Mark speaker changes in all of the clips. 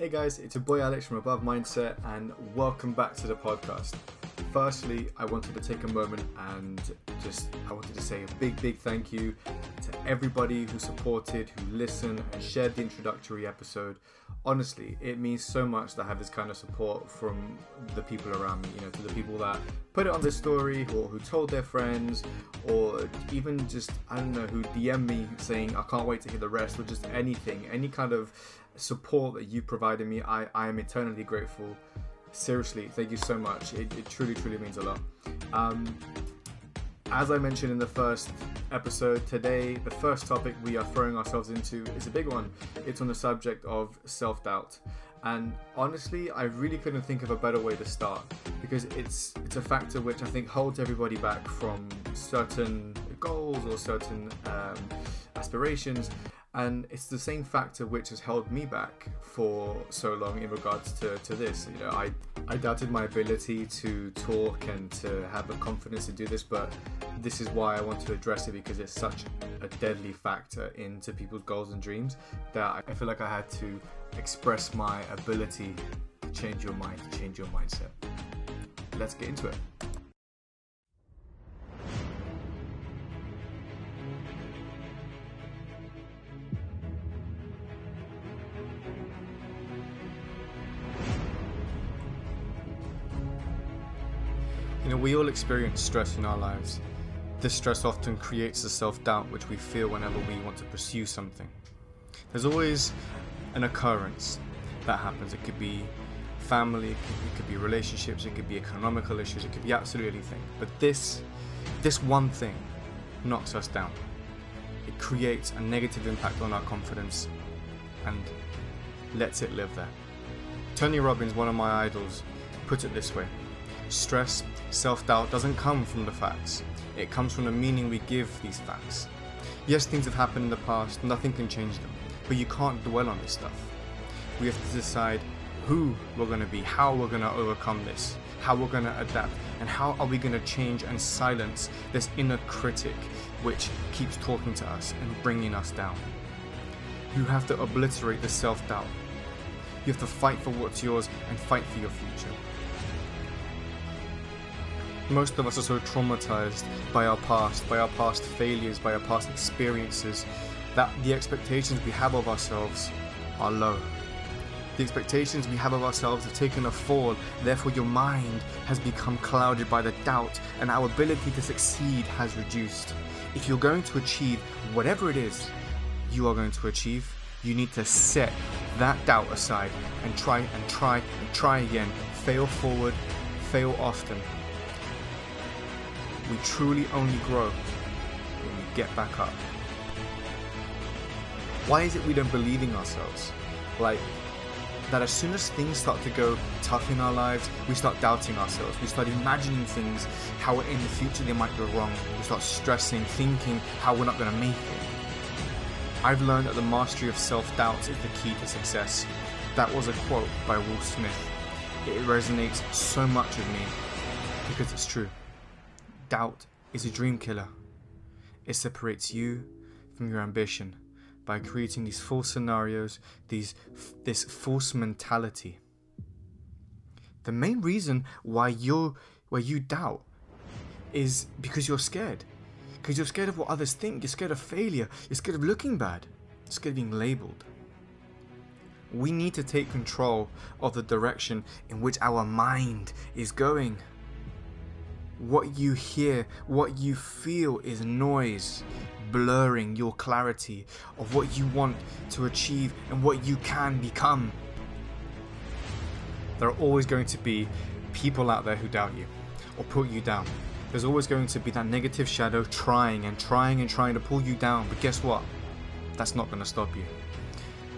Speaker 1: Hey guys, it's your boy Alex from Above Mindset, and welcome back to the podcast. Firstly, I wanted to take a moment and just I wanted to say a big, big thank you to everybody who supported, who listened, and shared the introductory episode. Honestly, it means so much to have this kind of support from the people around me, you know, to the people that put it on the story or who told their friends or even just, I don't know, who DM me saying, I can't wait to hear the rest or just anything, any kind of support that you provided me. I, I am eternally grateful. Seriously, thank you so much. It, it truly, truly means a lot. Um, as I mentioned in the first episode, today the first topic we are throwing ourselves into is a big one. It's on the subject of self doubt. And honestly, I really couldn't think of a better way to start because it's it's a factor which I think holds everybody back from certain goals or certain um, aspirations and it's the same factor which has held me back for so long in regards to, to this. You know I, I doubted my ability to talk and to have the confidence to do this but this is why i want to address it because it's such a deadly factor into people's goals and dreams that i feel like i had to express my ability to change your mind to change your mindset. Let's get into it You know, we all experience stress in our lives. This stress often creates the self doubt which we feel whenever we want to pursue something. There's always an occurrence that happens. It could be family, it could, it could be relationships, it could be economical issues, it could be absolutely anything. But this, this one thing knocks us down. It creates a negative impact on our confidence and lets it live there. Tony Robbins, one of my idols, put it this way Stress, self doubt doesn't come from the facts, it comes from the meaning we give these facts. Yes, things have happened in the past, nothing can change them, but you can't dwell on this stuff. We have to decide who we're going to be, how we're going to overcome this, how we're going to adapt, and how are we going to change and silence this inner critic which keeps talking to us and bringing us down. You have to obliterate the self doubt. You have to fight for what's yours and fight for your future. Most of us are so traumatized by our past, by our past failures, by our past experiences, that the expectations we have of ourselves are low. The expectations we have of ourselves have taken a fall, therefore, your mind has become clouded by the doubt, and our ability to succeed has reduced. If you're going to achieve whatever it is you are going to achieve, you need to set that doubt aside and try and try and try again. Fail forward, fail often, we truly only grow when we get back up. Why is it we don't believe in ourselves? Like, that as soon as things start to go tough in our lives, we start doubting ourselves. We start imagining things, how in the future they might go wrong. We start stressing, thinking how we're not going to make it. I've learned that the mastery of self doubt is the key to success. That was a quote by Will Smith. It resonates so much with me because it's true. Doubt is a dream killer. It separates you from your ambition by creating these false scenarios, these this false mentality. The main reason why you why you doubt is because you're scared. Because you're scared of what others think, you're scared of failure, you're scared of looking bad, you're scared of being labeled. We need to take control of the direction in which our mind is going. What you hear, what you feel is noise, blurring your clarity of what you want to achieve and what you can become. There are always going to be people out there who doubt you or put you down. There's always going to be that negative shadow trying and trying and trying to pull you down, but guess what? That's not going to stop you.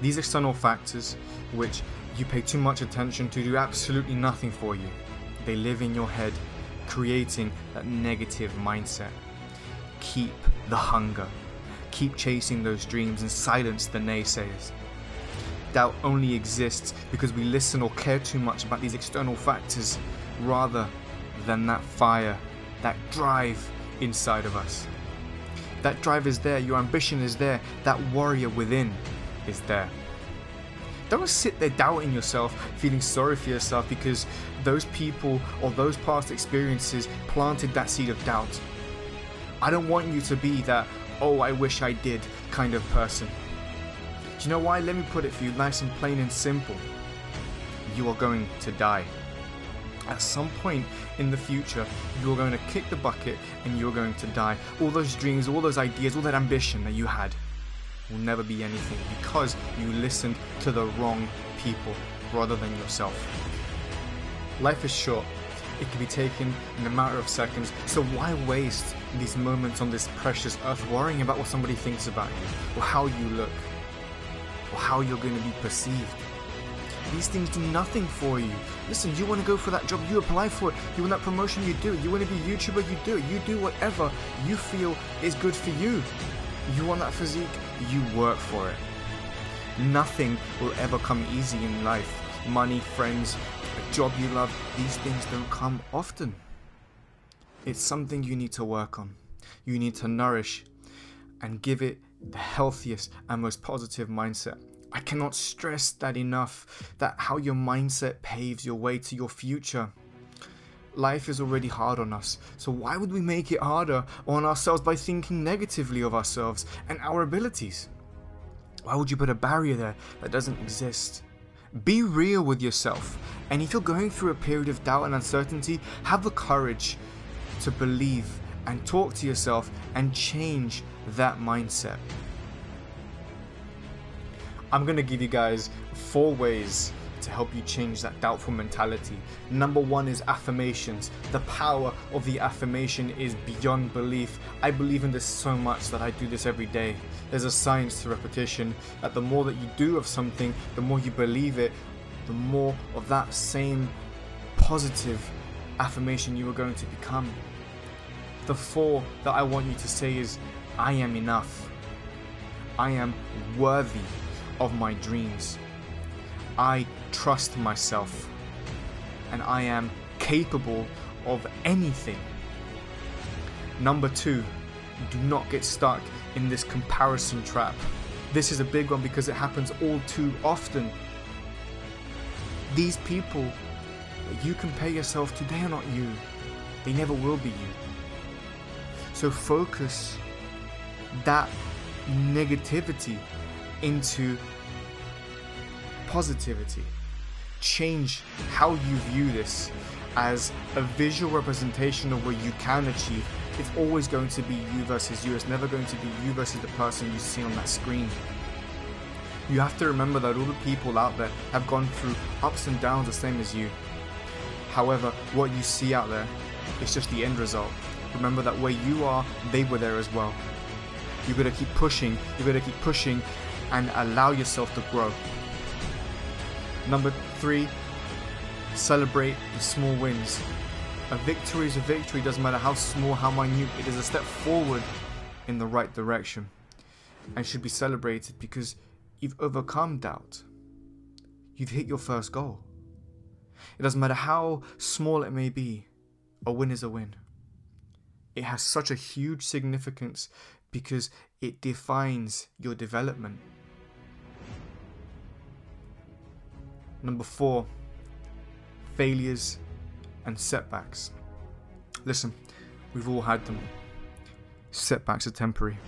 Speaker 1: These external factors, which you pay too much attention to, do absolutely nothing for you. They live in your head creating that negative mindset. Keep the hunger. Keep chasing those dreams and silence the naysayers. Doubt only exists because we listen or care too much about these external factors rather than that fire, that drive inside of us. That drive is there, your ambition is there, that warrior within is there. Don't sit there doubting yourself, feeling sorry for yourself because those people or those past experiences planted that seed of doubt. I don't want you to be that, oh, I wish I did kind of person. Do you know why? Let me put it for you nice and plain and simple. You are going to die. At some point in the future, you're going to kick the bucket and you're going to die. All those dreams, all those ideas, all that ambition that you had will never be anything because you listened to the wrong people rather than yourself. Life is short. It can be taken in a matter of seconds, so why waste these moments on this precious earth worrying about what somebody thinks about you, or how you look, or how you're going to be perceived? These things do nothing for you. Listen, you want to go for that job, you apply for it. You want that promotion, you do it. You want to be a YouTuber, you do it. You do whatever you feel is good for you. You want that physique, you work for it. Nothing will ever come easy in life. Money, friends, a job you love, these things don't come often. It's something you need to work on. You need to nourish and give it the healthiest and most positive mindset. I cannot stress that enough that how your mindset paves your way to your future. Life is already hard on us, so why would we make it harder on ourselves by thinking negatively of ourselves and our abilities? Why would you put a barrier there that doesn't exist? Be real with yourself, and if you're going through a period of doubt and uncertainty, have the courage to believe and talk to yourself and change that mindset. I'm to give you guys four ways to help you change that doubtful mentality. Number one is affirmations. The power of the affirmation is beyond belief. I believe in this so much that I do this every day. There's a science to repetition that the more that you do of something, the more you believe it, the more of that same positive affirmation you are going to become. The four that I want you to say is I am enough. I am worthy of my dreams. I trust myself and I am capable of anything. Number two, do not get stuck in this comparison trap. This is a big one because it happens all too often. These people that you compare yourself to, they are not you. They never will be you. So focus that negativity into positivity. Change how you view this as a visual representation of what you can achieve. It's always going to be you versus you. It's never going to be you versus the person you see on that screen. You have to remember that all the people out there have gone through ups and downs the same as you. However, what you see out there is just the end result. Remember that where you are, they were there as well. You've gotta keep pushing, you've gotta keep pushing and allow yourself to grow. Number three, celebrate the small wins. A victory is a victory, doesn't matter how small, how minute, it is a step forward in the right direction and should be celebrated because you've overcome doubt. You've hit your first goal. It doesn't matter how small it may be, a win is a win. It has such a huge significance because it defines your development. Number four, failures and setbacks. Listen, we've all had them. Setbacks are temporary.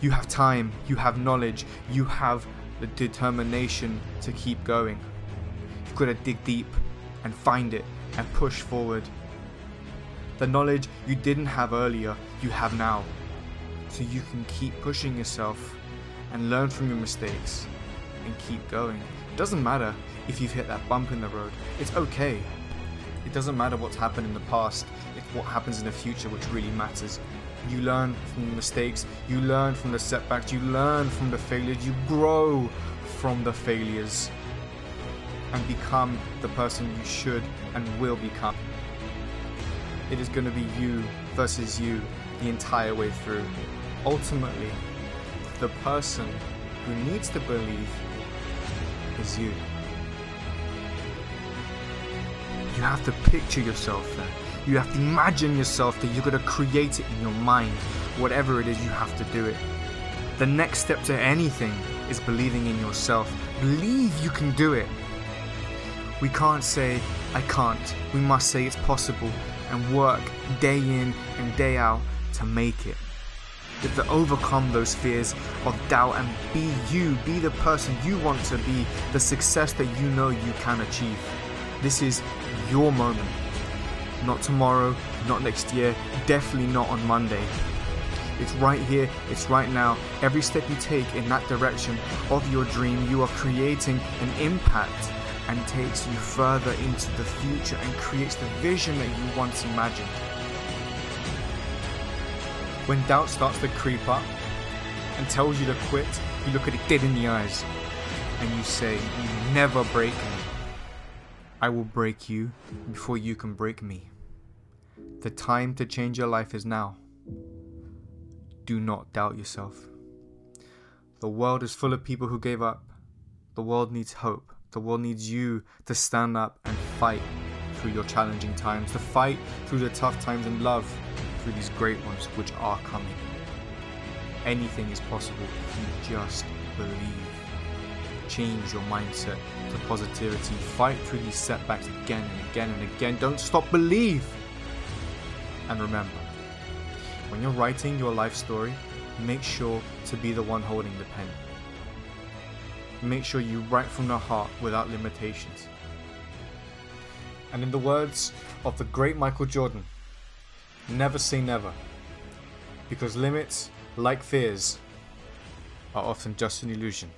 Speaker 1: You have time, you have knowledge, you have the determination to keep going. You've got to dig deep and find it and push forward. The knowledge you didn't have earlier, you have now. So you can keep pushing yourself and learn from your mistakes and keep going. It doesn't matter if you've hit that bump in the road, it's okay. It doesn't matter what's happened in the past, it's what happens in the future which really matters. You learn from the mistakes, you learn from the setbacks, you learn from the failures, you grow from the failures and become the person you should and will become. It is going to be you versus you the entire way through. Ultimately, the person who needs to believe is you. You have to picture yourself there. You have to imagine yourself that you're going to create it in your mind. Whatever it is, you have to do it. The next step to anything is believing in yourself. Believe you can do it. We can't say, I can't. We must say it's possible and work day in and day out to make it. To overcome those fears of doubt and be you, be the person you want to be, the success that you know you can achieve. This is your moment. Not tomorrow, not next year, definitely not on Monday. It's right here, it's right now. Every step you take in that direction of your dream, you are creating an impact and takes you further into the future and creates the vision that you once imagined. When doubt starts to creep up and tells you to quit, you look at it dead in the eyes and you say, You never break me. I will break you before you can break me. The time to change your life is now. Do not doubt yourself. The world is full of people who gave up. The world needs hope. The world needs you to stand up and fight through your challenging times, to fight through the tough times and love through these great ones which are coming. Anything is possible if you just believe. Change your mindset to positivity. Fight through these setbacks again and again and again. Don't stop, believe. And remember, when you're writing your life story, make sure to be the one holding the pen. Make sure you write from the heart without limitations. And in the words of the great Michael Jordan, never say never, because limits, like fears, are often just an illusion.